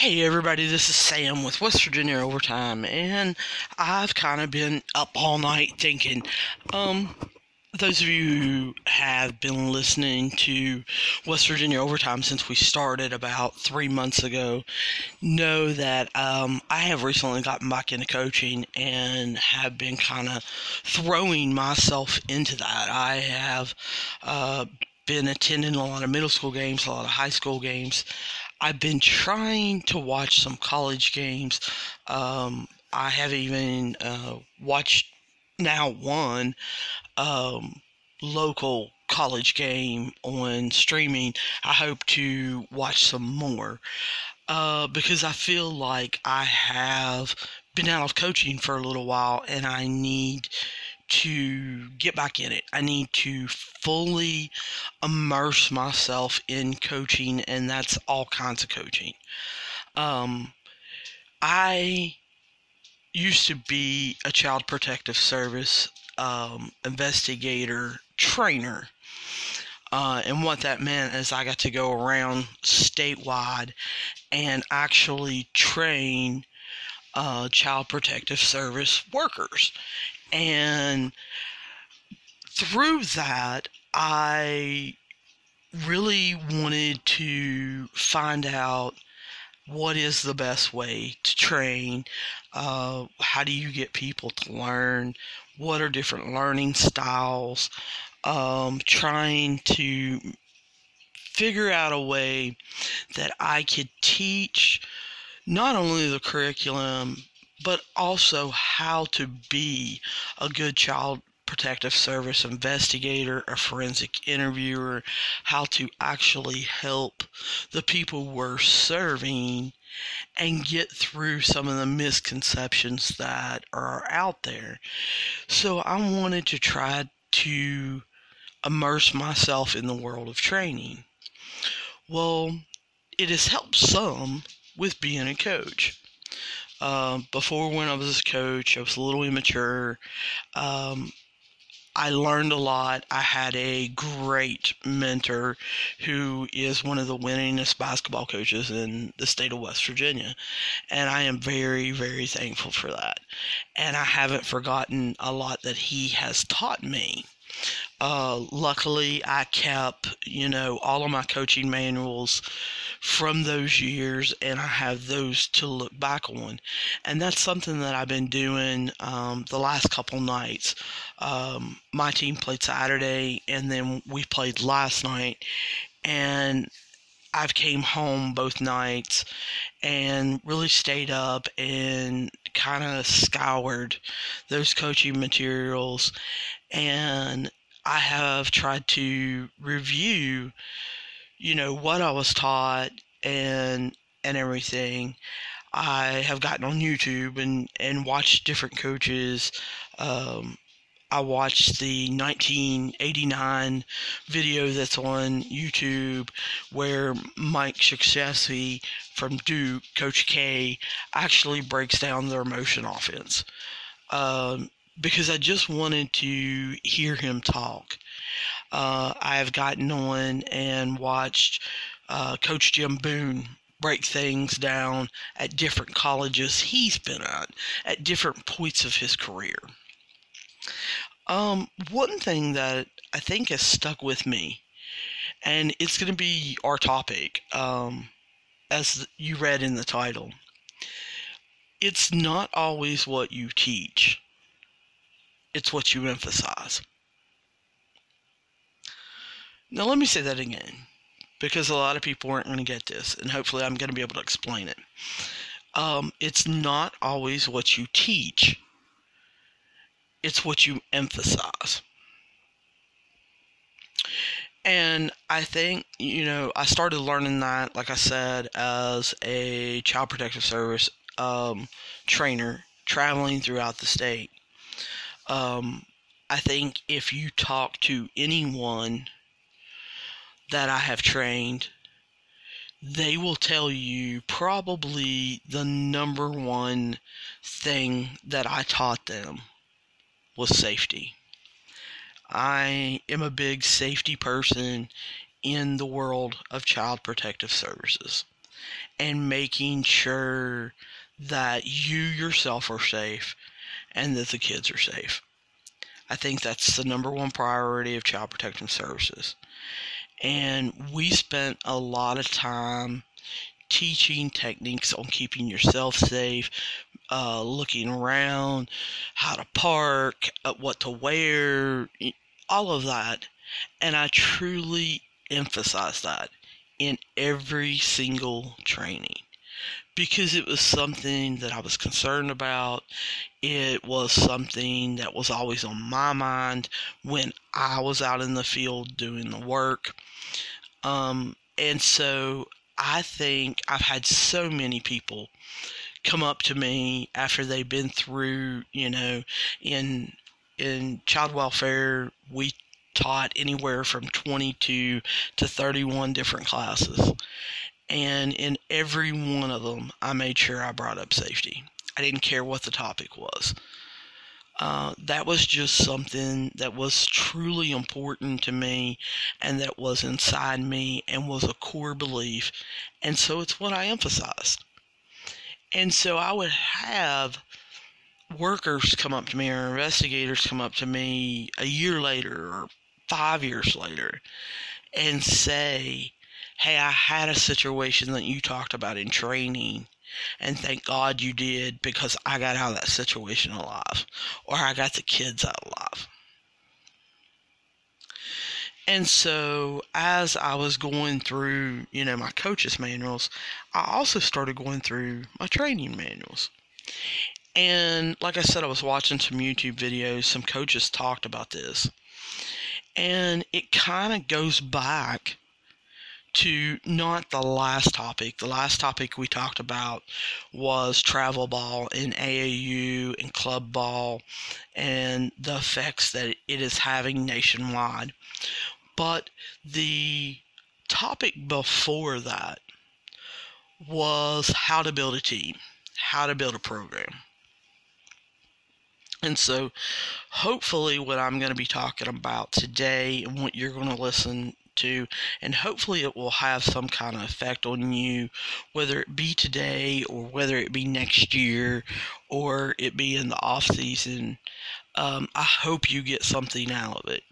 Hey everybody, this is Sam with West Virginia Overtime, and I've kind of been up all night thinking. Um, those of you who have been listening to West Virginia Overtime since we started about three months ago know that um, I have recently gotten back into coaching and have been kind of throwing myself into that. I have uh, been attending a lot of middle school games, a lot of high school games. I've been trying to watch some college games. Um, I have even uh, watched now one um, local college game on streaming. I hope to watch some more uh, because I feel like I have been out of coaching for a little while and I need to get back in it. I need to fully immerse myself in coaching, and that's all kinds of coaching. Um, I used to be a child protective service um, investigator trainer. Uh, and what that meant is I got to go around statewide and actually train uh, child protective service workers. And through that, I really wanted to find out what is the best way to train. Uh, how do you get people to learn? What are different learning styles? Um, trying to figure out a way that I could teach not only the curriculum but also how to be a good child protective service investigator, a forensic interviewer, how to actually help the people we're serving and get through some of the misconceptions that are out there. So I wanted to try to immerse myself in the world of training. Well, it has helped some with being a coach. Um, before when I was a coach, I was a little immature. Um, I learned a lot. I had a great mentor who is one of the winningest basketball coaches in the state of West Virginia. And I am very, very thankful for that. And I haven't forgotten a lot that he has taught me. Uh, luckily, I kept, you know, all of my coaching manuals from those years, and I have those to look back on. And that's something that I've been doing um, the last couple nights. Um, my team played Saturday, and then we played last night, and I've came home both nights and really stayed up and kind of scoured those coaching materials and I have tried to review you know what I was taught and and everything. I have gotten on YouTube and and watched different coaches. Um, I watched the 1989 video that's on YouTube where Mike Krzyzewski from Duke, Coach K, actually breaks down their motion offense. Um, because I just wanted to hear him talk. Uh, I have gotten on and watched uh, Coach Jim Boone break things down at different colleges he's been at, at different points of his career. Um, one thing that I think has stuck with me, and it's going to be our topic, um, as you read in the title. It's not always what you teach, it's what you emphasize. Now, let me say that again because a lot of people aren't going to get this, and hopefully, I'm going to be able to explain it. Um, it's not always what you teach, it's what you emphasize. And I think, you know, I started learning that, like I said, as a child protective service um, trainer traveling throughout the state. Um, I think if you talk to anyone that I have trained, they will tell you probably the number one thing that I taught them was safety. I am a big safety person in the world of child protective services. and making sure that you yourself are safe and that the kids are safe. I think that's the number one priority of Child Protective Services. And we spent a lot of time teaching techniques on keeping yourself safe, uh, looking around, how to park, uh, what to wear, all of that. And I truly emphasize that in every single training because it was something that I was concerned about. It was something that was always on my mind when I was out in the field doing the work. Um, and so I think I've had so many people come up to me after they've been through, you know, in in child welfare, we taught anywhere from 22 to 31 different classes. And in every one of them, I made sure I brought up safety. I didn't care what the topic was. Uh, that was just something that was truly important to me and that was inside me and was a core belief. And so it's what I emphasized. And so I would have workers come up to me or investigators come up to me a year later or five years later and say, Hey, I had a situation that you talked about in training, and thank God you did because I got out of that situation alive, or I got the kids out alive. And so, as I was going through, you know, my coaches' manuals, I also started going through my training manuals. And like I said, I was watching some YouTube videos, some coaches talked about this. And it kind of goes back to not the last topic. The last topic we talked about was travel ball in AAU and club ball and the effects that it is having nationwide. But the topic before that was how to build a team, how to build a program. And so, hopefully, what I'm going to be talking about today and what you're going to listen to, and hopefully, it will have some kind of effect on you, whether it be today or whether it be next year or it be in the off season. Um, I hope you get something out of it.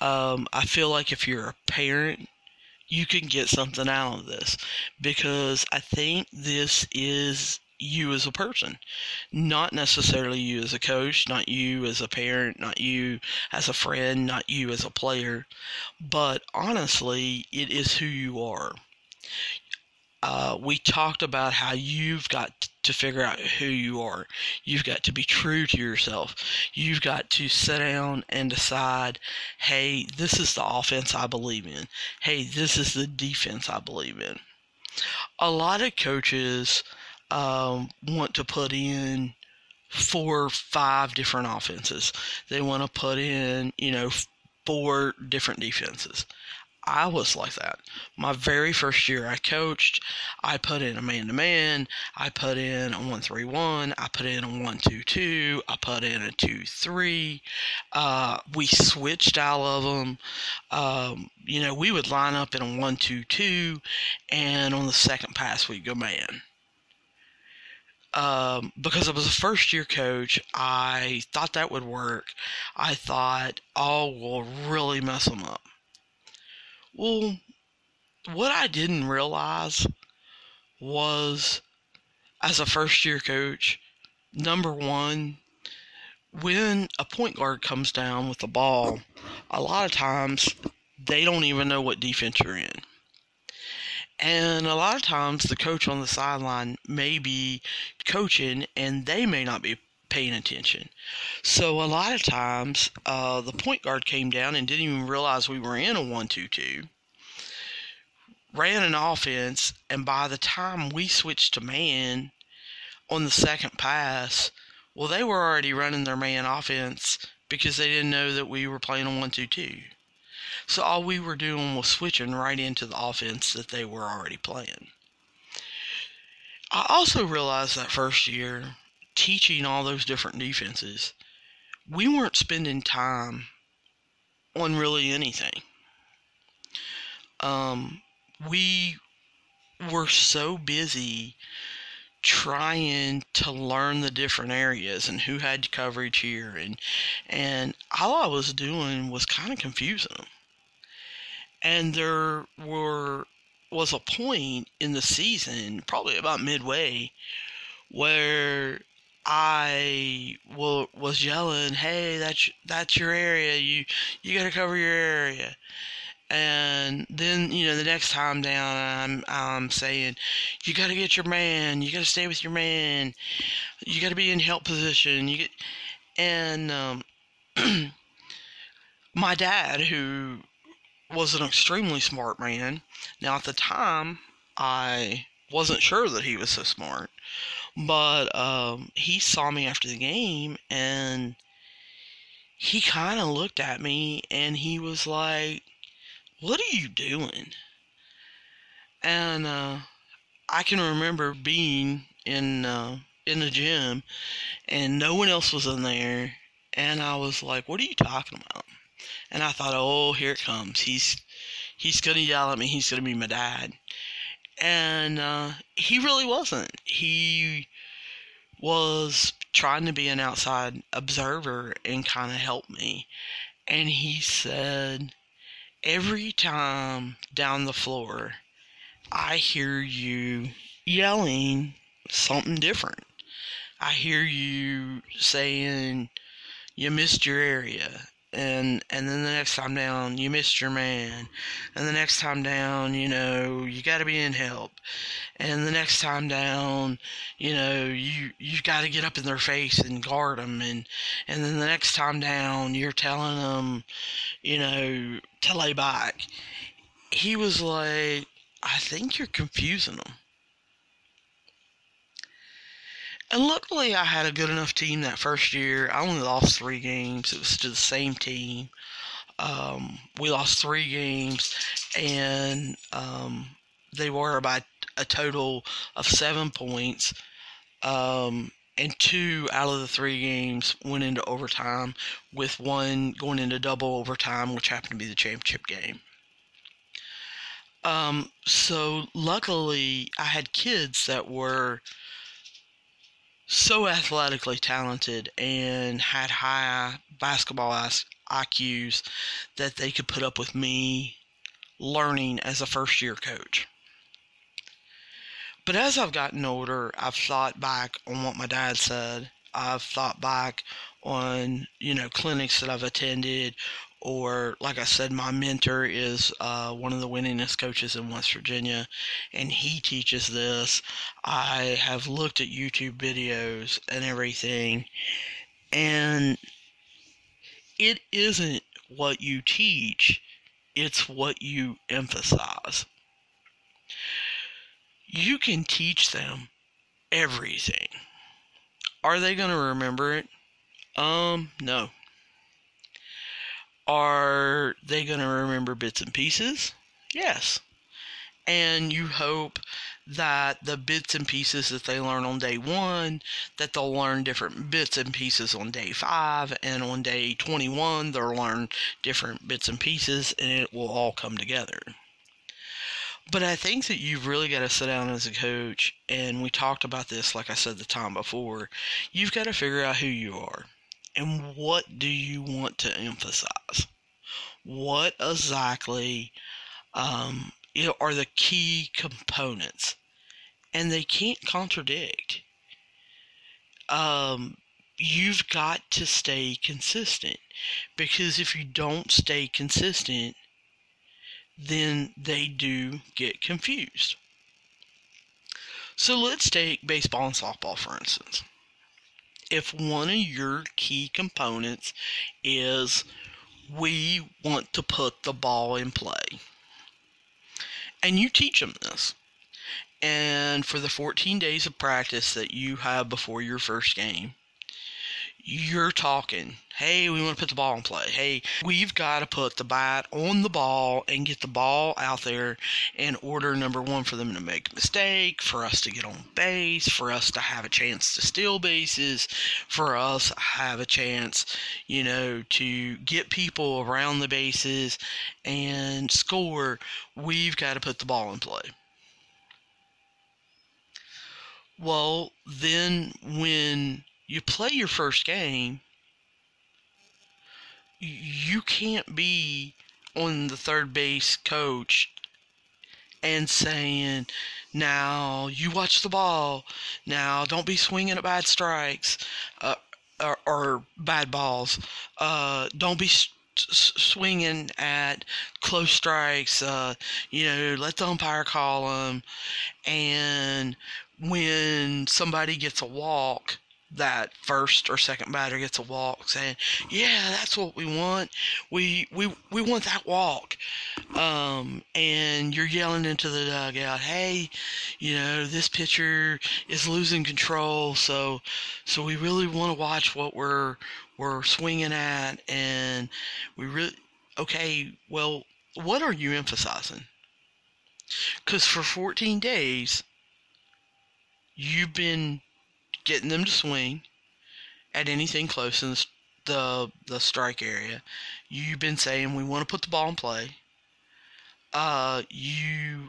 Um, I feel like if you're a parent, you can get something out of this because I think this is you as a person, not necessarily you as a coach, not you as a parent, not you as a friend, not you as a player, but honestly, it is who you are. Uh, we talked about how you've got to figure out who you are. You've got to be true to yourself. You've got to sit down and decide, hey, this is the offense I believe in. Hey, this is the defense I believe in. A lot of coaches um, want to put in four, or five different offenses. They want to put in, you know, four different defenses. I was like that. My very first year I coached, I put in a man to man, I put in a 1 3 1, I put in a 1 2 2, I put in a 2 3. Uh, we switched all of them. Um, you know, we would line up in a 1 2 2, and on the second pass, we'd go man um, because I was a first year coach, I thought that would work. I thought, oh, we'll really mess them up. Well, what I didn't realize was, as a first year coach, number one, when a point guard comes down with the ball, a lot of times they don't even know what defense you're in. And a lot of times the coach on the sideline may be coaching and they may not be paying attention. So a lot of times uh, the point guard came down and didn't even realize we were in a 1 2 2. Ran an offense, and by the time we switched to man on the second pass, well, they were already running their man offense because they didn't know that we were playing a 1 2 2. So all we were doing was switching right into the offense that they were already playing. I also realized that first year, teaching all those different defenses, we weren't spending time on really anything. Um, we were so busy trying to learn the different areas and who had coverage here and and all I was doing was kind of confusing them. And there were was a point in the season, probably about midway, where I was yelling, "Hey, that's that's your area. You you got to cover your area." And then you know the next time down, I'm I'm saying, "You got to get your man. You got to stay with your man. You got to be in help position. You get." And um, my dad, who was an extremely smart man. Now at the time, I wasn't sure that he was so smart, but um, he saw me after the game and he kind of looked at me and he was like, What are you doing? And uh, I can remember being in uh, in the gym and no one else was in there and I was like, What are you talking about? And I thought, Oh, here it comes. He's he's gonna yell at me, he's gonna be my dad. And uh, he really wasn't. He was trying to be an outside observer and kind of help me. And he said, Every time down the floor, I hear you yelling something different. I hear you saying, You missed your area and and then the next time down you missed your man. And the next time down you know you got to be in help. And the next time down you know you you got to get up in their face and guard them and and then the next time down you're telling them you know to lay back. He was like i think you're confusing them and luckily, I had a good enough team that first year. I only lost three games. It was to the same team. Um, we lost three games, and um, they were by a total of seven points. Um, and two out of the three games went into overtime, with one going into double overtime, which happened to be the championship game. Um, so luckily, I had kids that were so athletically talented and had high basketball IQs that they could put up with me learning as a first year coach. But as I've gotten older, I've thought back on what my dad said. I've thought back on, you know, clinics that I've attended or like I said, my mentor is uh, one of the winningest coaches in West Virginia, and he teaches this. I have looked at YouTube videos and everything, and it isn't what you teach, it's what you emphasize. You can teach them everything. Are they going to remember it? Um, no. Are they going to remember bits and pieces? Yes. And you hope that the bits and pieces that they learn on day one, that they'll learn different bits and pieces on day five, and on day 21, they'll learn different bits and pieces, and it will all come together. But I think that you've really got to sit down as a coach, and we talked about this, like I said the time before. You've got to figure out who you are and what do you want to emphasize? What exactly um, are the key components? And they can't contradict. Um, you've got to stay consistent because if you don't stay consistent, then they do get confused. So let's take baseball and softball for instance if one of your key components is we want to put the ball in play. And you teach them this. And for the 14 days of practice that you have before your first game, you're talking, hey, we want to put the ball in play. Hey, we've got to put the bat on the ball and get the ball out there in order, number one, for them to make a mistake, for us to get on base, for us to have a chance to steal bases, for us have a chance, you know, to get people around the bases and score. We've got to put the ball in play. Well, then when you play your first game, you can't be on the third base coach and saying, now you watch the ball, now don't be swinging at bad strikes uh, or, or, bad balls, uh, don't be swinging at close strikes. Uh, you know, let the umpire call them. And when somebody gets a walk, that first or second batter gets a walk saying, "Yeah, that's what we want. We we we want that walk." Um, and you're yelling into the dugout, "Hey, you know, this pitcher is losing control, so so we really want to watch what we're we're swinging at and we really okay, well, what are you emphasizing?" Cuz for 14 days you've been getting them to swing at anything close in the the strike area. You've been saying we want to put the ball in play. Uh, you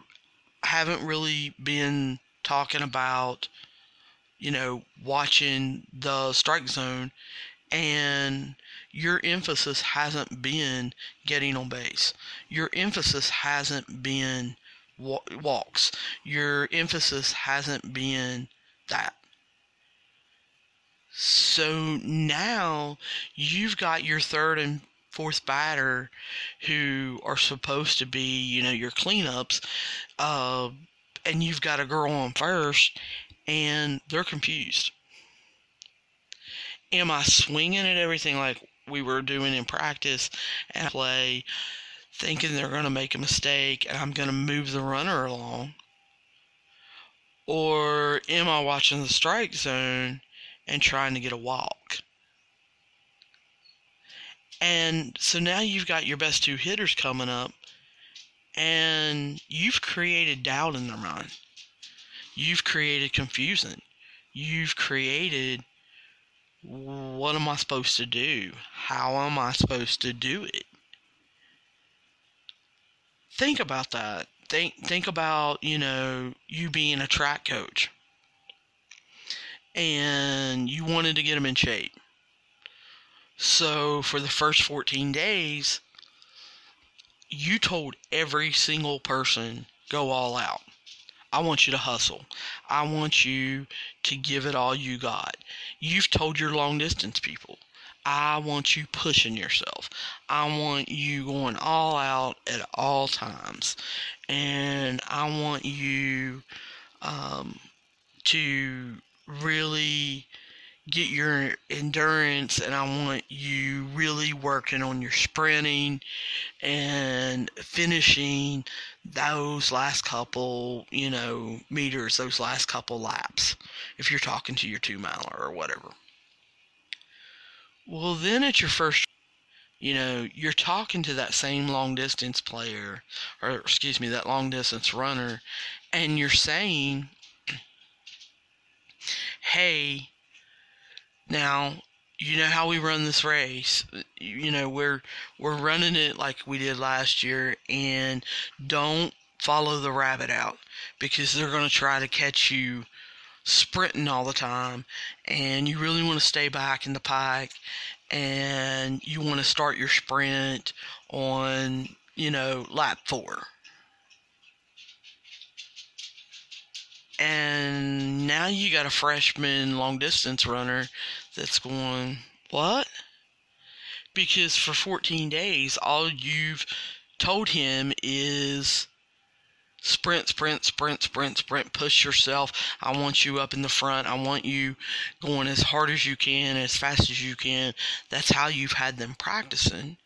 haven't really been talking about, you know, watching the strike zone, and your emphasis hasn't been getting on base. Your emphasis hasn't been walks. Your emphasis hasn't been that. So now you've got your third and fourth batter who are supposed to be, you know, your cleanups, uh, and you've got a girl on first, and they're confused. Am I swinging at everything like we were doing in practice and play, thinking they're going to make a mistake and I'm going to move the runner along? Or am I watching the strike zone and trying to get a walk. And so now you've got your best two hitters coming up, and you've created doubt in their mind. You've created confusion. You've created what am I supposed to do? How am I supposed to do it? Think about that. Think think about, you know, you being a track coach and you wanted to get them in shape. So for the first 14 days, you told every single person, go all out. I want you to hustle. I want you to give it all you got. You've told your long distance people, I want you pushing yourself. I want you going all out at all times. And I want you um, to really get your endurance and I want you really working on your sprinting and finishing those last couple, you know, meters, those last couple laps if you're talking to your two miler or whatever. Well, then at your first, you know, you're talking to that same long distance player, or excuse me, that long distance runner, and you're saying, hey, now you know how we run this race. You know we're we're running it like we did last year, and don't follow the rabbit out because they're going to try to catch you sprinting all the time, and you really want to stay back in the pack and you want to start your sprint on you know lap four And now you got a freshman long distance runner that's going, What? Because for 14 days, all you've told him is sprint, sprint, sprint, sprint, sprint, push yourself. I want you up in the front. I want you going as hard as you can, as fast as you can. That's how you've had them practicing.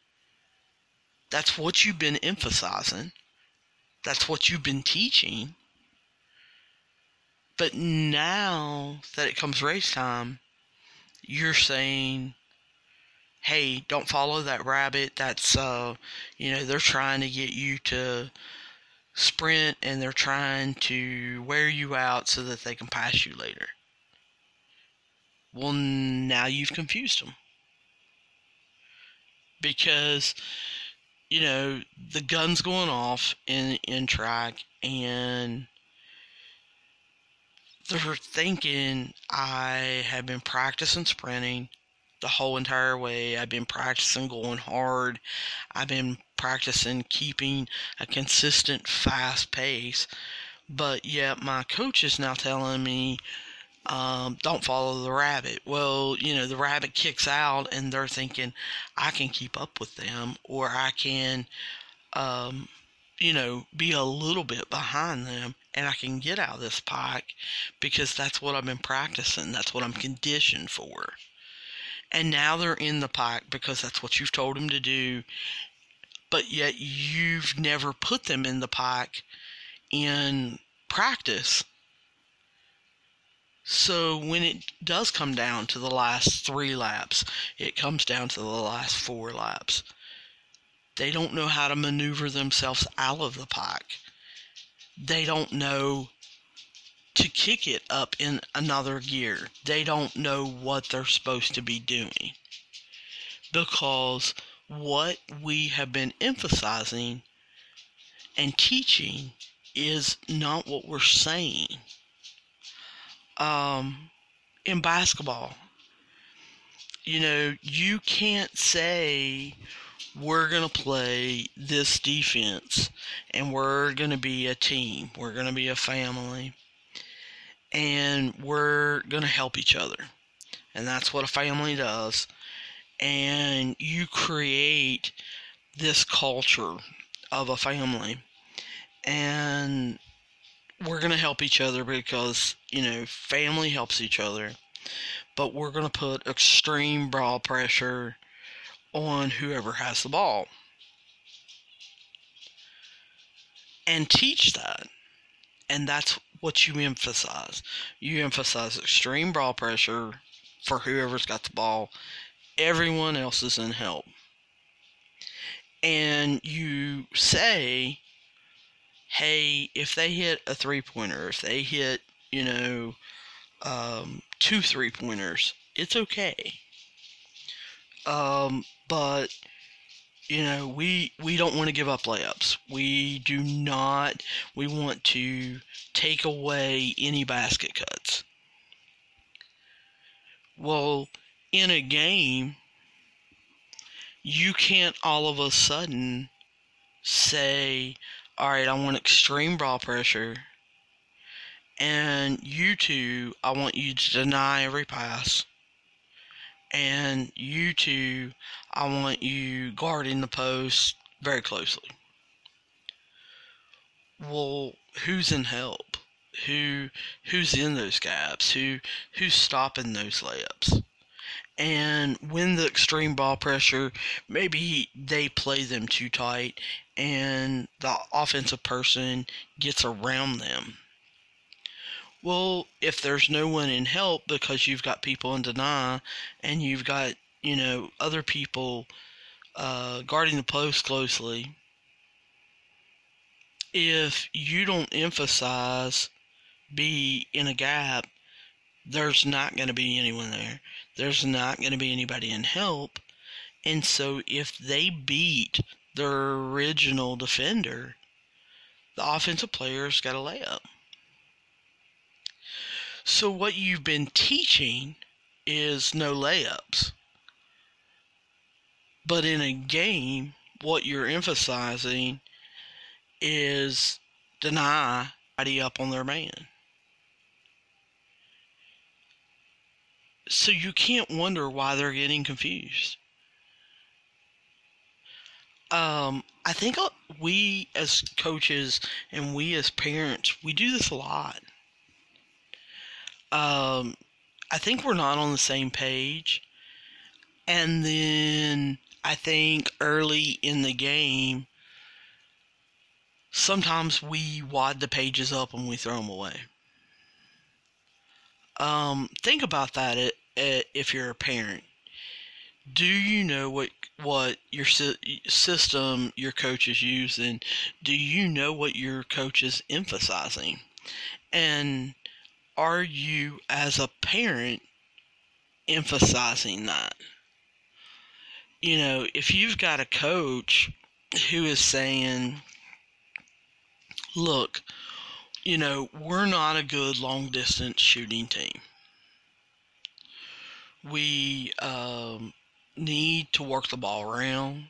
That's what you've been emphasizing. That's what you've been teaching. But now that it comes race time, you're saying, hey, don't follow that rabbit. That's, uh, you know, they're trying to get you to sprint and they're trying to wear you out so that they can pass you later. Well, now you've confused them. Because, you know, the gun's going off in, in track and they're thinking I have been practicing sprinting the whole entire way. I've been practicing going hard. I've been practicing keeping a consistent fast pace. But yet my coach is now telling me um, don't follow the rabbit. Well, you know, the rabbit kicks out and they're thinking I can keep up with them or I can, um, you know, be a little bit behind them and I can get out of this pike because that's what I've been practicing. That's what I'm conditioned for. And now they're in the pike because that's what you've told them to do. But yet you've never put them in the pike in practice so when it does come down to the last three laps, it comes down to the last four laps. They don't know how to maneuver themselves out of the pike. They don't know to kick it up in another gear. They don't know what they're supposed to be doing. Because what we have been emphasizing and teaching is not what we're saying um, in basketball. You know, you can't say we're going to play this defense and we're going to be a team. We're going to be a family and we're going to help each other. And that's what a family does. And you create this culture of a family. And we're going to help each other because, you know, family helps each other. But we're going to put extreme ball pressure on whoever has the ball. And teach that. And that's what you emphasize. You emphasize extreme ball pressure for whoever's got the ball. Everyone else is in help. And you say hey, if they hit a three pointer, if they hit, you know, um, two three pointers, it's okay. Um, but you know, we we don't want to give up layups. We do not. We want to take away any basket cuts. Well, in a game, you can't all of a sudden say, all right, I want extreme ball pressure. And you two, I want you to deny every pass. And you two, I want you guarding the post very closely. Well, who's in help? Who who's in those gaps? Who who's stopping those layups? and when the extreme ball pressure, maybe they play them too tight and the offensive person gets around them. Well, if there's no one in help because you've got people in deny and you've got, you know, other people uh, guarding the post closely, if you don't emphasize be in a gap, there's not going to be anyone there there's not going to be anybody in help. And so if they beat their original defender, the offensive player's got a layup. So what you've been teaching is no layups. But in a game, what you're emphasizing is deny up on their man. So you can't wonder why they're getting confused. Um, I think we as coaches and we as parents, we do this a lot. Um, I think we're not on the same page. And then I think early in the game, sometimes we wad the pages up and we throw them away. Um, think about that if you're a parent. Do you know what what your system your coach is using? Do you know what your coach is emphasizing? And are you as a parent emphasizing that? You know, if you've got a coach who is saying, "Look, you know, we're not a good long distance shooting team. We um, need to work the ball around.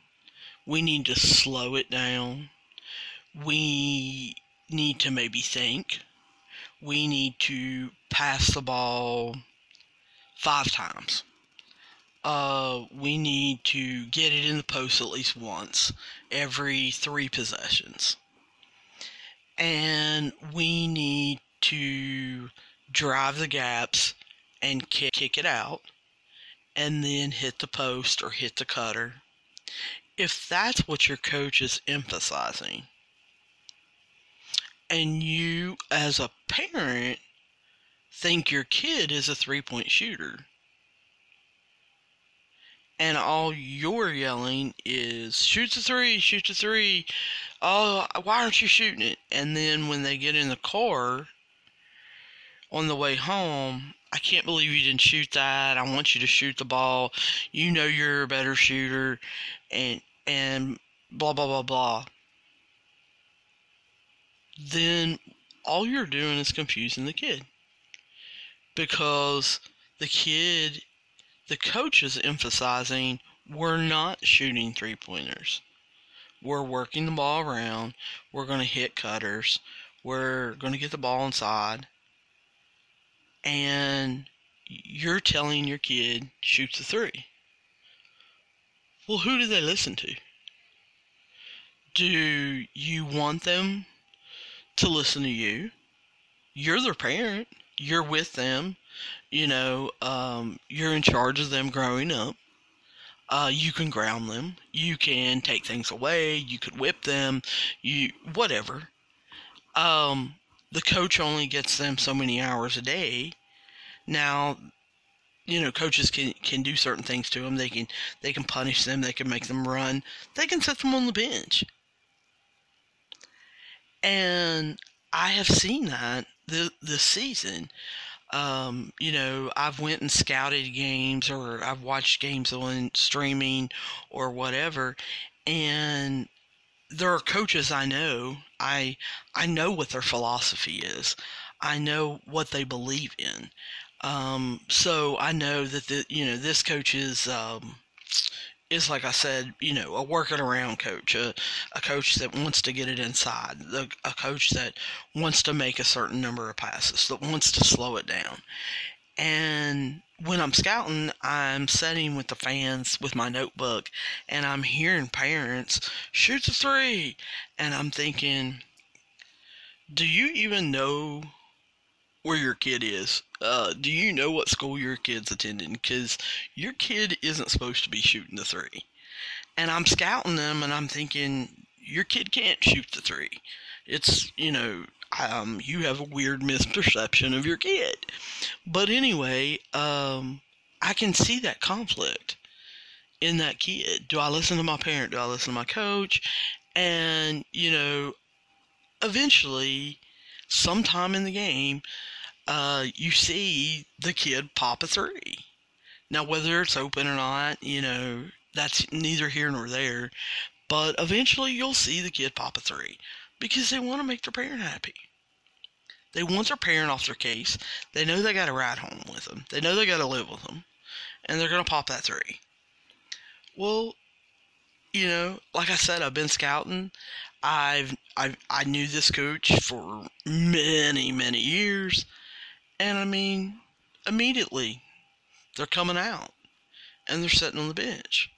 We need to slow it down. We need to maybe think. We need to pass the ball five times. Uh, we need to get it in the post at least once every three possessions. And we need to drive the gaps and kick, kick it out and then hit the post or hit the cutter. If that's what your coach is emphasizing, and you as a parent think your kid is a three point shooter, and all you're yelling is shoot the three, shoot the three. Oh, why aren't you shooting it? And then when they get in the car on the way home, I can't believe you didn't shoot that. I want you to shoot the ball. You know you're a better shooter, and and blah blah blah blah. Then all you're doing is confusing the kid because the kid, the coach is emphasizing we're not shooting three pointers. We're working the ball around. We're going to hit cutters. We're going to get the ball inside and you're telling your kid shoot the three. Well, who do they listen to? Do you want them to listen to you? You're their parent. You're with them. You know, um, you're in charge of them growing up. Uh, you can ground them. You can take things away. You could whip them. You whatever. Um, the coach only gets them so many hours a day. Now, you know, coaches can can do certain things to them. They can they can punish them. They can make them run. They can set them on the bench. And I have seen that this, this season. Um, you know, I've went and scouted games or I've watched games on streaming or whatever, and there are coaches I know. I I know what their philosophy is. I know what they believe in. Um, so I know that the you know this coach is um, is like I said, you know, a working around coach, a, a coach that wants to get it inside, a, a coach that wants to make a certain number of passes, that wants to slow it down. And when I'm scouting, I'm sitting with the fans with my notebook and I'm hearing parents shoot the three. And I'm thinking, do you even know where your kid is? Uh, do you know what school your kid's attending? Because your kid isn't supposed to be shooting the three. And I'm scouting them and I'm thinking, your kid can't shoot the three. It's, you know, um, you have a weird misperception of your kid. But anyway, um, I can see that conflict in that kid. Do I listen to my parent? Do I listen to my coach? And, you know, eventually, sometime in the game, uh, you see the kid pop a three. Now, whether it's open or not, you know, that's neither here nor there. But eventually, you'll see the kid pop a three because they want to make their parent happy. They want their parent off their case. They know they got to ride home with them. They know they got to live with them, and they're gonna pop that three. Well, you know, like I said, I've been scouting. I've I've I knew this coach for many many years. And I mean, immediately they're coming out and they're sitting on the bench.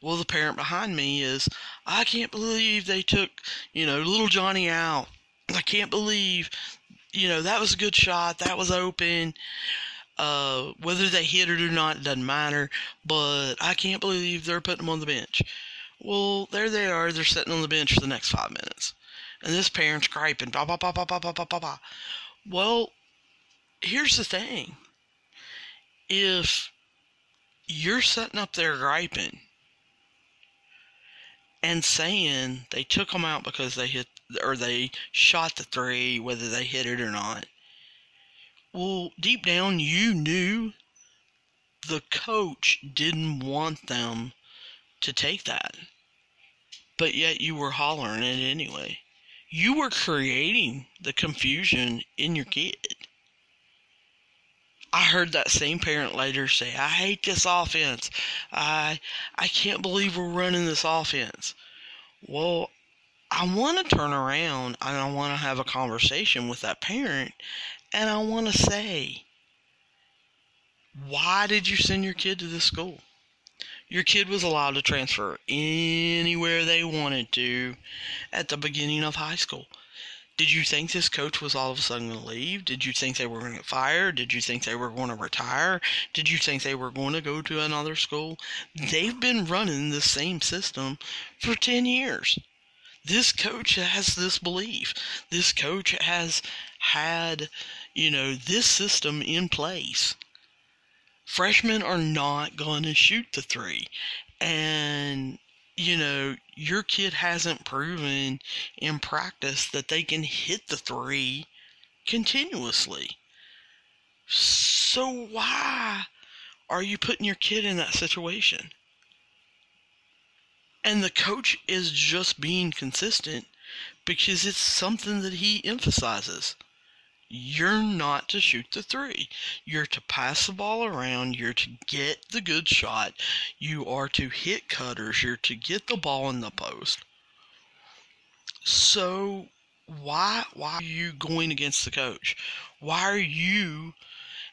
Well, the parent behind me is, I can't believe they took, you know, little Johnny out. I can't believe, you know, that was a good shot. That was open. Uh, whether they hit it or not, doesn't matter. But I can't believe they're putting them on the bench. Well, there they are. They're sitting on the bench for the next five minutes. And this parent's griping, blah, blah, blah, blah, blah, blah, blah, blah. Well, here's the thing if you're sitting up there griping and saying they took them out because they hit or they shot the three, whether they hit it or not. Well, deep down, you knew the coach didn't want them to take that, but yet you were hollering it anyway. you were creating the confusion in your kid. I heard that same parent later say, I hate this offense. I I can't believe we're running this offense. Well, I want to turn around and I want to have a conversation with that parent and I want to say, why did you send your kid to this school? Your kid was allowed to transfer anywhere they wanted to at the beginning of high school. Did you think this coach was all of a sudden going to leave? Did you think they were going to get fired? Did you think they were going to retire? Did you think they were going to go to another school? They've been running the same system for 10 years. This coach has this belief. This coach has had, you know, this system in place freshmen are not going to shoot the three. And, you know, your kid hasn't proven in practice that they can hit the three continuously. So why are you putting your kid in that situation? And the coach is just being consistent because it's something that he emphasizes. You're not to shoot the three. You're to pass the ball around. You're to get the good shot. You are to hit cutters. You're to get the ball in the post. So why why are you going against the coach? Why are you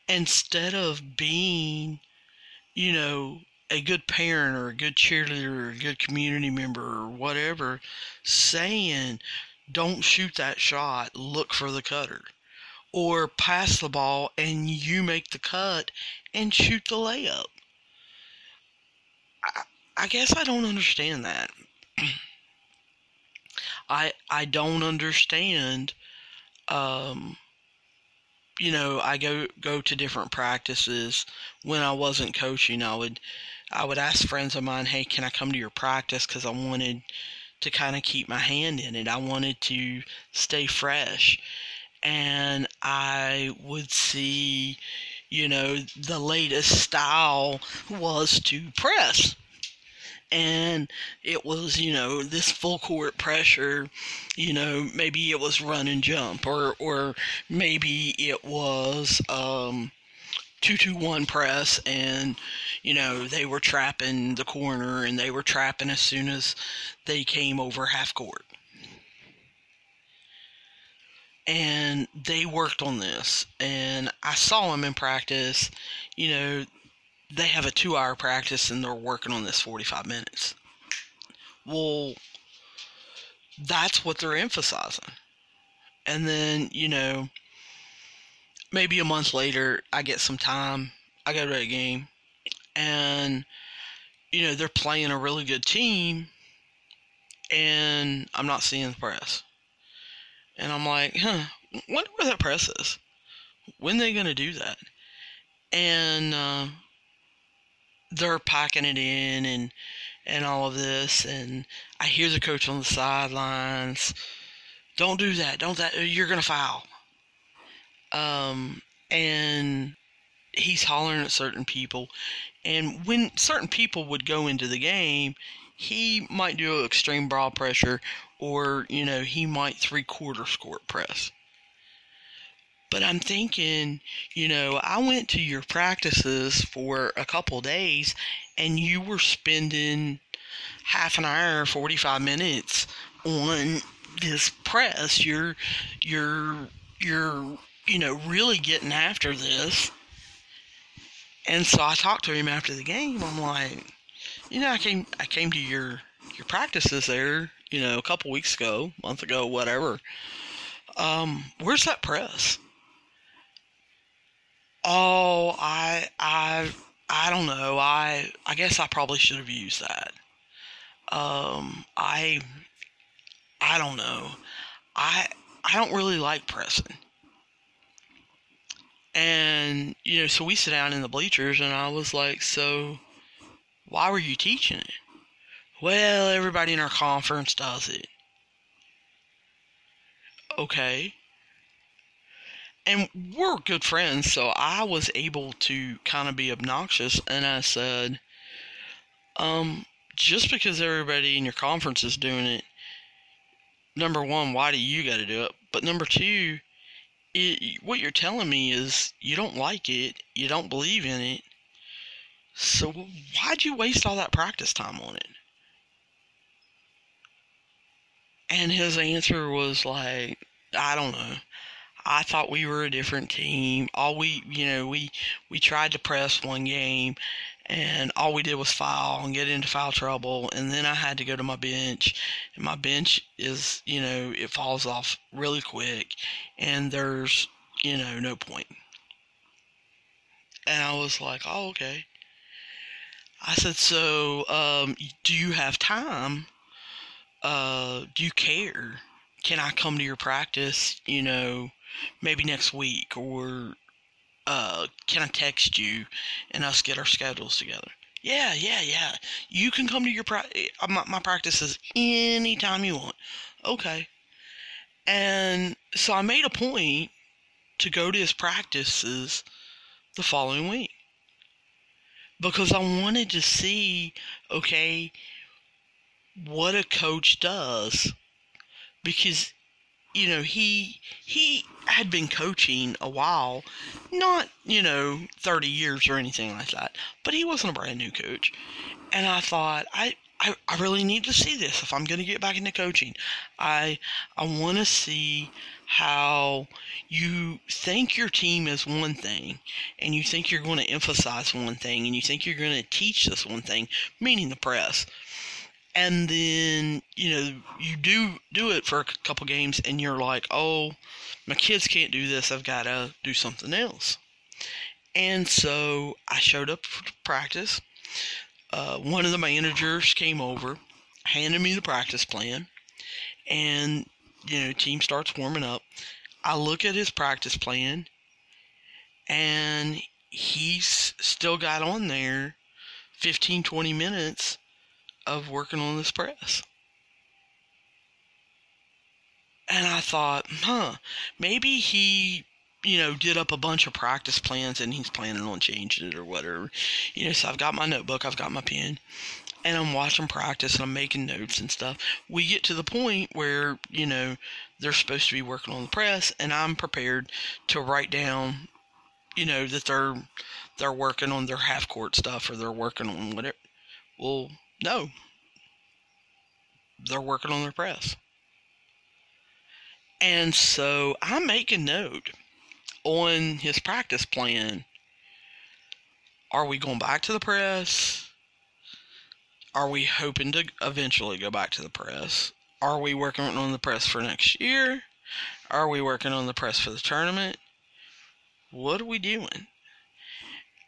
instead of being, you know, a good parent or a good cheerleader or a good community member or whatever, saying, don't shoot that shot, look for the cutter or pass the ball and you make the cut and shoot the layup. I, I guess I don't understand that. I I don't understand. Um, you know, I go go to different practices. When I wasn't coaching, I would I would ask friends of mine, "Hey, can I come to your practice?" Because I wanted to kind of keep my hand in it. I wanted to stay fresh and I would see, you know, the latest style was to press. And it was, you know, this full court pressure, you know, maybe it was run and jump, or, or maybe it was, um, two two one press and you know they were trapping the corner and they were trapping as soon as they came over half court and they worked on this. And i saw them in practice. You know they have a two hour practice and they're working on this 45 minutes. Well that's what they're emphasizing. And then you know maybe a month later i get some time. I go to a game. And you know they're playing a really good team. And i'm not seeing the press and I'm like, huh, wonder where that press is. When they gonna do that? And uh, they're packing it in and and all of this, and I hear the coach on the sidelines. Don't do that. Don't that. You're gonna foul. Um, and he's hollering at certain people, and when certain people would go into the game, he might do extreme broad pressure or, you know, he might three quarter court press. But I'm thinking, you know, I went to your practices for a couple days and you were spending half an hour, 45 minutes on this press. You're, you're, you're, you know, really getting after this. And so I talked to him after the game. I'm like, you know, I came I came to your your practices there, you know, a couple weeks ago, month ago, whatever. Um, where's that press? Oh, I I I don't know. I I guess I probably should have used that. Um, I I don't know. I I don't really like pressing. And you know, so we sit down in the bleachers, and I was like, so why were you teaching it? Well, everybody in our conference does it. Okay. And we're good friends, so I was able to kind of be obnoxious, and I said, um, just because everybody in your conference is doing it, number one, why do you got to do it? But number two, it, what you're telling me is you don't like it, you don't believe in it. So why'd you waste all that practice time on it? And his answer was like, I don't know. I thought we were a different team. All we, you know, we we tried to press one game, and all we did was foul and get into foul trouble. And then I had to go to my bench, and my bench is, you know, it falls off really quick, and there's, you know, no point. And I was like, oh, okay. I said, so, um, do you have time? Uh, do you care? Can I come to your practice, you know, maybe next week? Or, uh, can I text you and us get our schedules together? Yeah, yeah, yeah. You can come to your practice. My, my practices anytime you want. Okay. And so I made a point to go to his practices the following week because I wanted to see, okay, what a coach does. Because, you know, he he had been coaching a while, not, you know, 30 years or anything like that, but he wasn't a brand new coach. And I thought, I, I, I really need to see this if I'm going to get back into coaching. I I want to see how you think your team is one thing and you think you're going to emphasize one thing and you think you're going to teach this one thing, meaning the press. And then, you know, you do do it for a couple games and you're like, "Oh, my kids can't do this. I've got to do something else." And so I showed up for practice. Uh, one of the managers came over, handed me the practice plan, and you know, team starts warming up. I look at his practice plan, and he's still got on there 15, 20 minutes of working on this press. And I thought, huh, maybe he, you know, did up a bunch of practice plans and he's planning on changing it or whatever. You know, so I've got my notebook, I've got my pen, and I'm watching practice and I'm making notes and stuff. We get to the point where, you know, they're supposed to be working on the press and I'm prepared to write down, you know, that they're they're working on their half court stuff or they're working on whatever. Well, no. They're working on their press. And so I make a note on his practice plan. Are we going back to the press? Are we hoping to eventually go back to the press? Are we working on the press for next year? Are we working on the press for the tournament? What are we doing?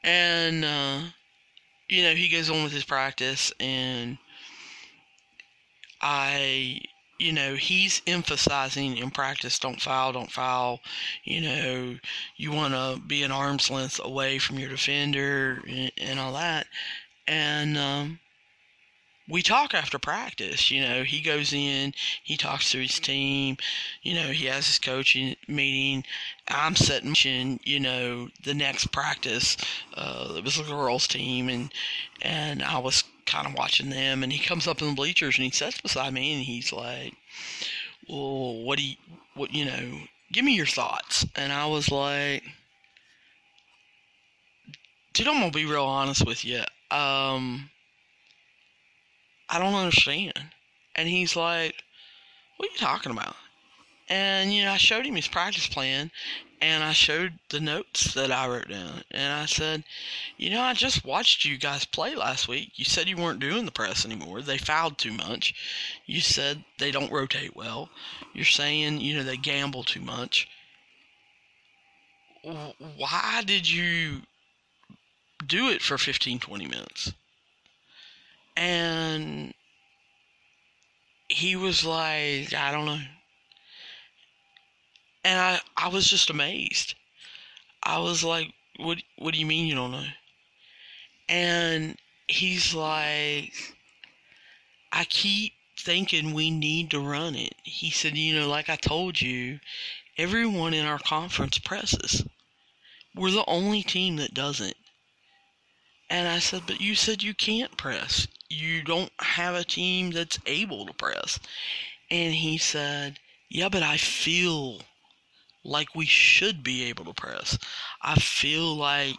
And, uh, you know, he goes on with his practice, and I, you know, he's emphasizing in practice don't foul, don't foul. You know, you want to be an arm's length away from your defender and, and all that. And, um, we talk after practice. You know, he goes in, he talks to his team. You know, he has his coaching meeting. I'm setting, you know, the next practice. Uh, it was a girls' team, and and I was kind of watching them. And he comes up in the bleachers and he sits beside me, and he's like, "Well, what do you, what you know? Give me your thoughts." And I was like, "Dude, I'm gonna be real honest with you." Um, I don't understand. And he's like, What are you talking about? And, you know, I showed him his practice plan and I showed the notes that I wrote down. And I said, You know, I just watched you guys play last week. You said you weren't doing the press anymore. They fouled too much. You said they don't rotate well. You're saying, you know, they gamble too much. Why did you do it for 15, 20 minutes? And he was like, I don't know. And I, I was just amazed. I was like, what, what do you mean you don't know? And he's like, I keep thinking we need to run it. He said, you know, like I told you, everyone in our conference presses. We're the only team that doesn't. And I said, but you said you can't press you don't have a team that's able to press. And he said, Yeah, but I feel like we should be able to press. I feel like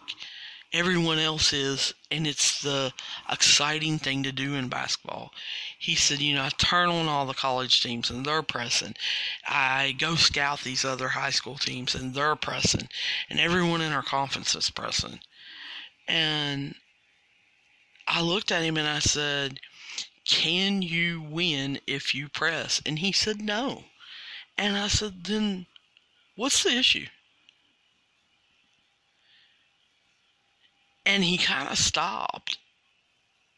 everyone else is, and it's the exciting thing to do in basketball. He said, you know, I turn on all the college teams and they're pressing. I go scout these other high school teams and they're pressing, and everyone in our conference is pressing. And I looked at him and I said, Can you win if you press? And he said, No. And I said, Then what's the issue? And he kind of stopped.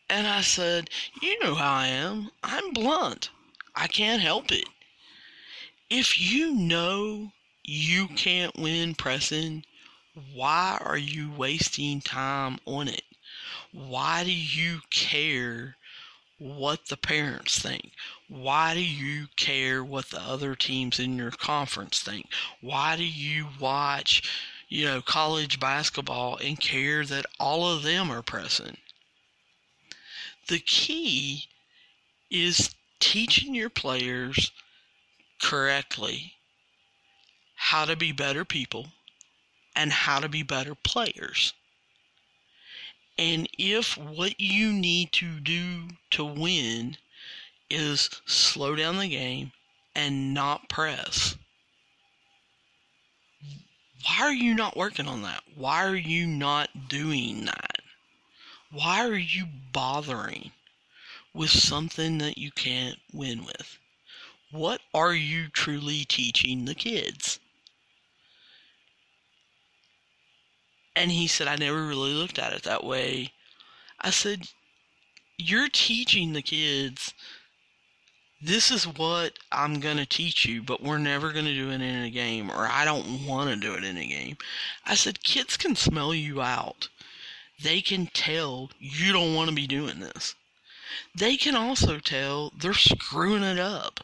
And I said, You know how I am. I'm blunt. I can't help it. If you know you can't win pressing, why are you wasting time on it? Why do you care what the parents think? Why do you care what the other teams in your conference think? Why do you watch you know, college basketball and care that all of them are present. The key is teaching your players correctly how to be better people and how to be better players. And if what you need to do to win is slow down the game and not press, why are you not working on that? Why are you not doing that? Why are you bothering with something that you can't win with? What are you truly teaching the kids? And he said, I never really looked at it that way. I said, You're teaching the kids this is what I'm going to teach you, but we're never going to do it in a game, or I don't want to do it in a game. I said, kids can smell you out. They can tell you don't want to be doing this. They can also tell they're screwing it up.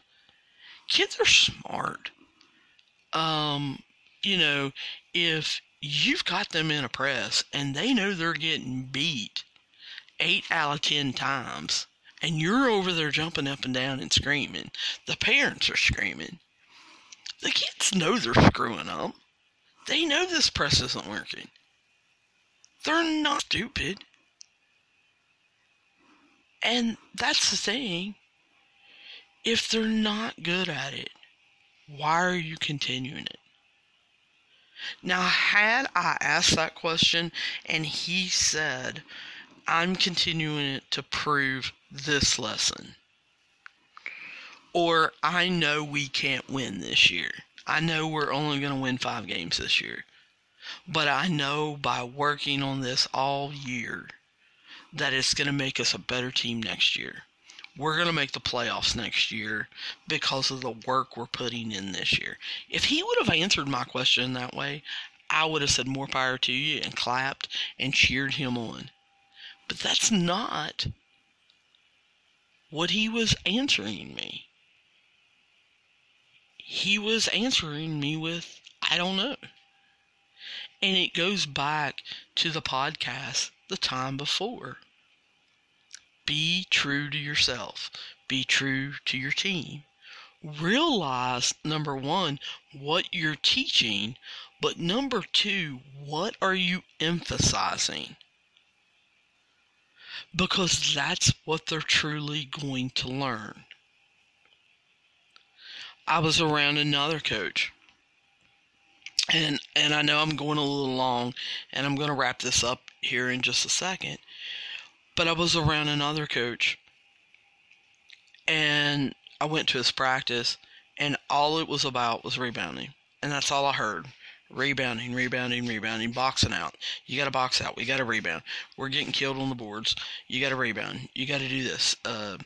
Kids are smart. Um, you know, if you've got them in a press and they know they're getting beat eight out of ten times, and you're over there jumping up and down and screaming. The parents are screaming. The kids know they're screwing up. They know this press isn't working. They're not stupid. And that's the thing. If they're not good at it, why are you continuing it? Now, had I asked that question and he said, I'm continuing it to prove this lesson. Or I know we can't win this year. I know we're only going to win five games this year. But I know by working on this all year that it's going to make us a better team next year. We're going to make the playoffs next year because of the work we're putting in this year. If he would have answered my question that way, I would have said more power to you and clapped and cheered him on. But that's not what he was answering me. He was answering me with, I don't know. And it goes back to the podcast the time before. Be true to yourself, be true to your team. Realize, number one, what you're teaching, but number two, what are you emphasizing? because that's what they're truly going to learn. I was around another coach. And and I know I'm going a little long and I'm going to wrap this up here in just a second. But I was around another coach and I went to his practice and all it was about was rebounding. And that's all I heard rebounding, rebounding, rebounding, boxing out. You got to box out. We got to rebound. We're getting killed on the boards. You got to rebound. You got to do this. Uh,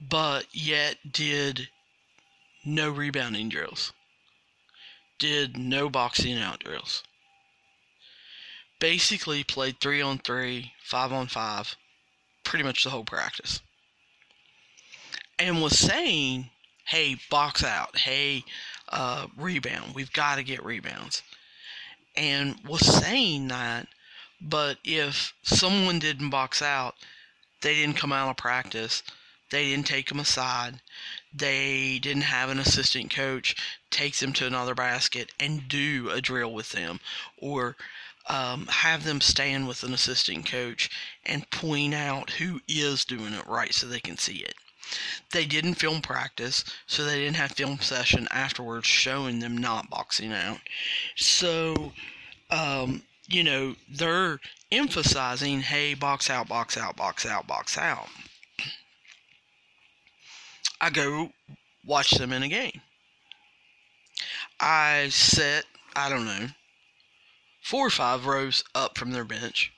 but yet did no rebounding drills. Did no boxing out drills. Basically played three on three, five on five, pretty much the whole practice. And was saying, hey, box out. Hey, uh, rebound. We've got to get rebounds. And was saying that, but if someone didn't box out, they didn't come out of practice, They didn't take them aside. They didn't have an assistant coach take them to another basket and do a drill with them or um, have them stand with an assistant coach and point out who is doing it right so they can see it. They didn't film practice, so they didn't have film session afterwards showing them not boxing out. So, um, you know, they're emphasizing, hey, box out, box out, box out, box out. I go watch them in a game. I sit, I don't know, four or five rows up from their bench.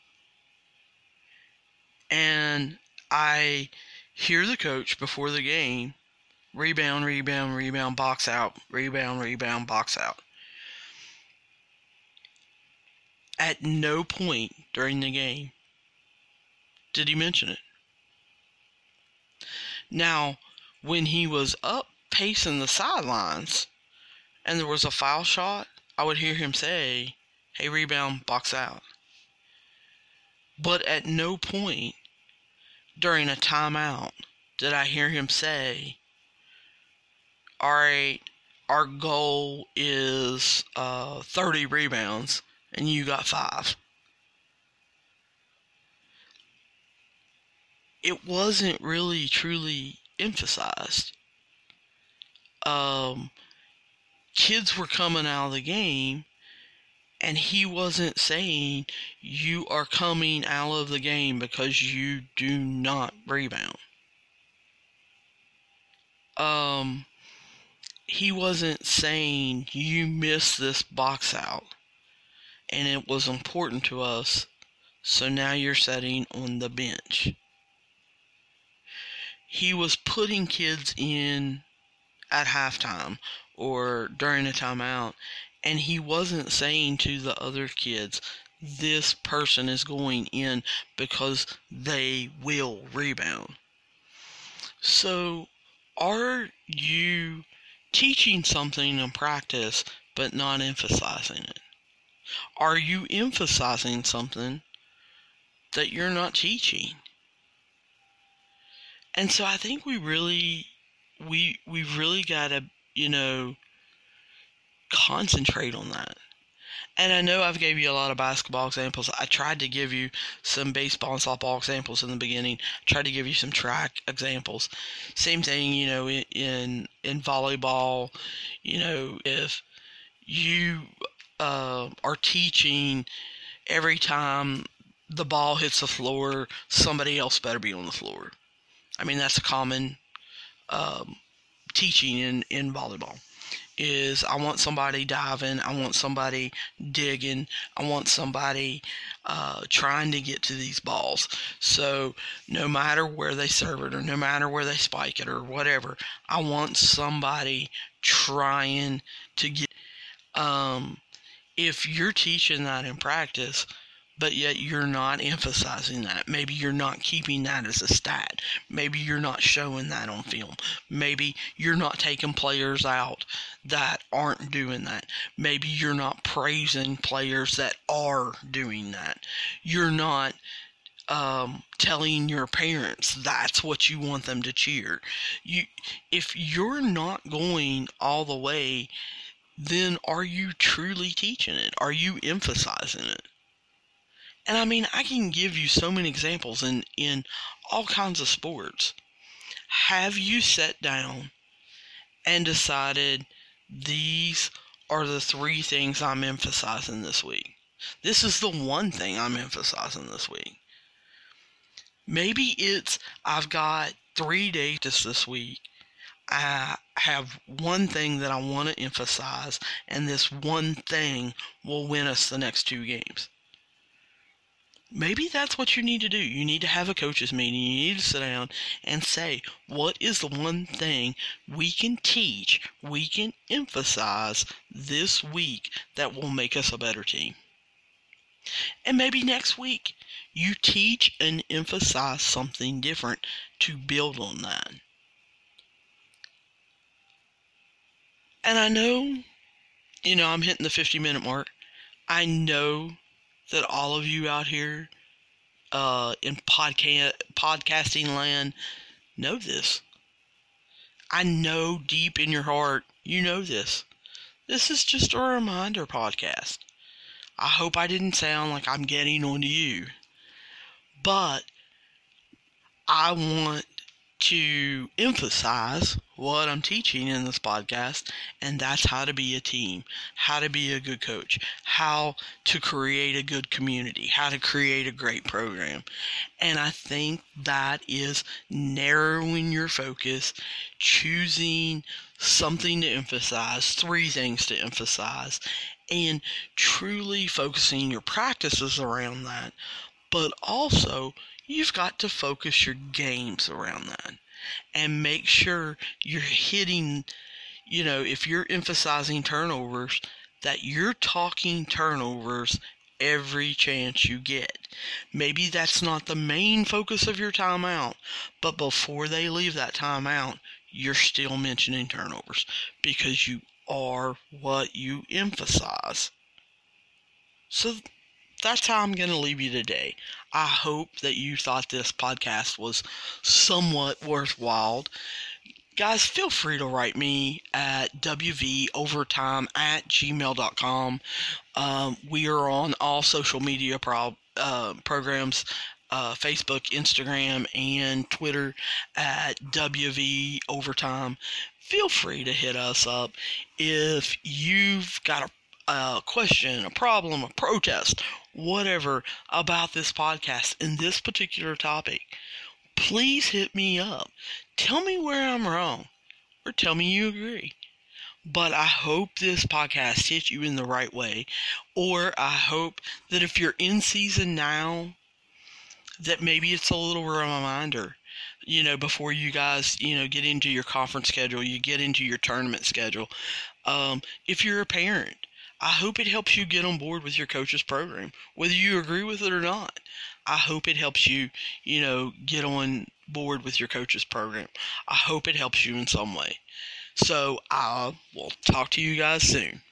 And I hear the coach before the game rebound, rebound, rebound, box out, rebound, rebound, box out. At no point during the game did he mention it. Now, when he was up pacing the sidelines and there was a foul shot, I would hear him say, Hey, rebound, box out. But at no point during a timeout did I hear him say, All right, our goal is uh, 30 rebounds and you got five. It wasn't really truly emphasized. Um, kids were coming out of the game and he wasn't saying you are coming out of the game because you do not rebound. Um, he wasn't saying you missed this box out and it was important to us, so now you're sitting on the bench. He was putting kids in at halftime or during a timeout and he wasn't saying to the other kids, this person is going in because they will rebound. So, are you teaching something in practice but not emphasizing it? Are you emphasizing something that you're not teaching? And so I think we really we we really got to, you know, concentrate on that. And I know I've gave you a lot of basketball examples. I tried to give you some baseball and softball examples in the beginning. I tried to give you some track examples. Same thing, you know, in in volleyball. You know, if you uh, are teaching every time the ball hits the floor, somebody else better be on the floor. I mean, that's a common um, teaching in in volleyball is I want somebody diving, I want somebody digging, I want somebody uh, trying to get to these balls. So no matter where they serve it or no matter where they spike it or whatever, I want somebody trying to get. Um, if you're teaching that in practice, but yet you're not emphasizing that. Maybe you're not keeping that as a stat. Maybe you're not showing that on film. Maybe you're not taking players out that aren't doing that. Maybe you're not praising players that are doing that. You're not um, telling your parents that's what you want them to cheer. You, if you're not going all the way, then are you truly teaching it? Are you emphasizing it? And I mean, I can give you so many examples in, in all kinds of sports. Have you sat down and decided these are the three things I'm emphasizing this week? This is the one thing I'm emphasizing this week. Maybe it's I've got three dates this week. I have one thing that I want to emphasize, and this one thing will win us the next two games maybe that's what you need to do. You need to have a coaches meeting. You need to sit down and say, what is the one thing we can teach, we can emphasize this week that will make us a better team? And maybe next week you teach and emphasize something different to build on that. And I know, you know, I'm hitting the 50 minute mark. I know that all of you out here uh, in podcast podcasting land know this. I know deep in your heart you know this. This is just a reminder podcast. I hope I didn't sound like I'm getting on to you. But I want to emphasize what I'm teaching in this podcast, and that's how to be a team, how to be a good coach, how to create a good community, how to create a great program. And I think that is narrowing your focus, choosing something to emphasize, three things to emphasize, and truly focusing your practices around that. But also, you've got to focus your games around that and make sure you're hitting, you know, if you're emphasizing turnovers, that you're talking turnovers every chance you get. Maybe that's not the main focus of your timeout, but before they leave that timeout, you're still mentioning turnovers because you are what you emphasize. So that's how I'm going to leave you today. I hope that you thought this podcast was somewhat worthwhile. Guys, feel free to write me at wvovertime at gmail.com. Um, we are on all social media pro- uh, programs uh, Facebook, Instagram, and Twitter at WV Overtime. Feel free to hit us up if you've got a a question, a problem, a protest, whatever about this podcast and this particular topic, please hit me up. Tell me where I'm wrong or tell me you agree. But I hope this podcast hits you in the right way. Or I hope that if you're in season now, that maybe it's a little reminder, you know, before you guys, you know, get into your conference schedule, you get into your tournament schedule. Um, if you're a parent, I hope it helps you get on board with your coach's program, whether you agree with it or not. I hope it helps you, you know, get on board with your coach's program. I hope it helps you in some way. So I will talk to you guys soon.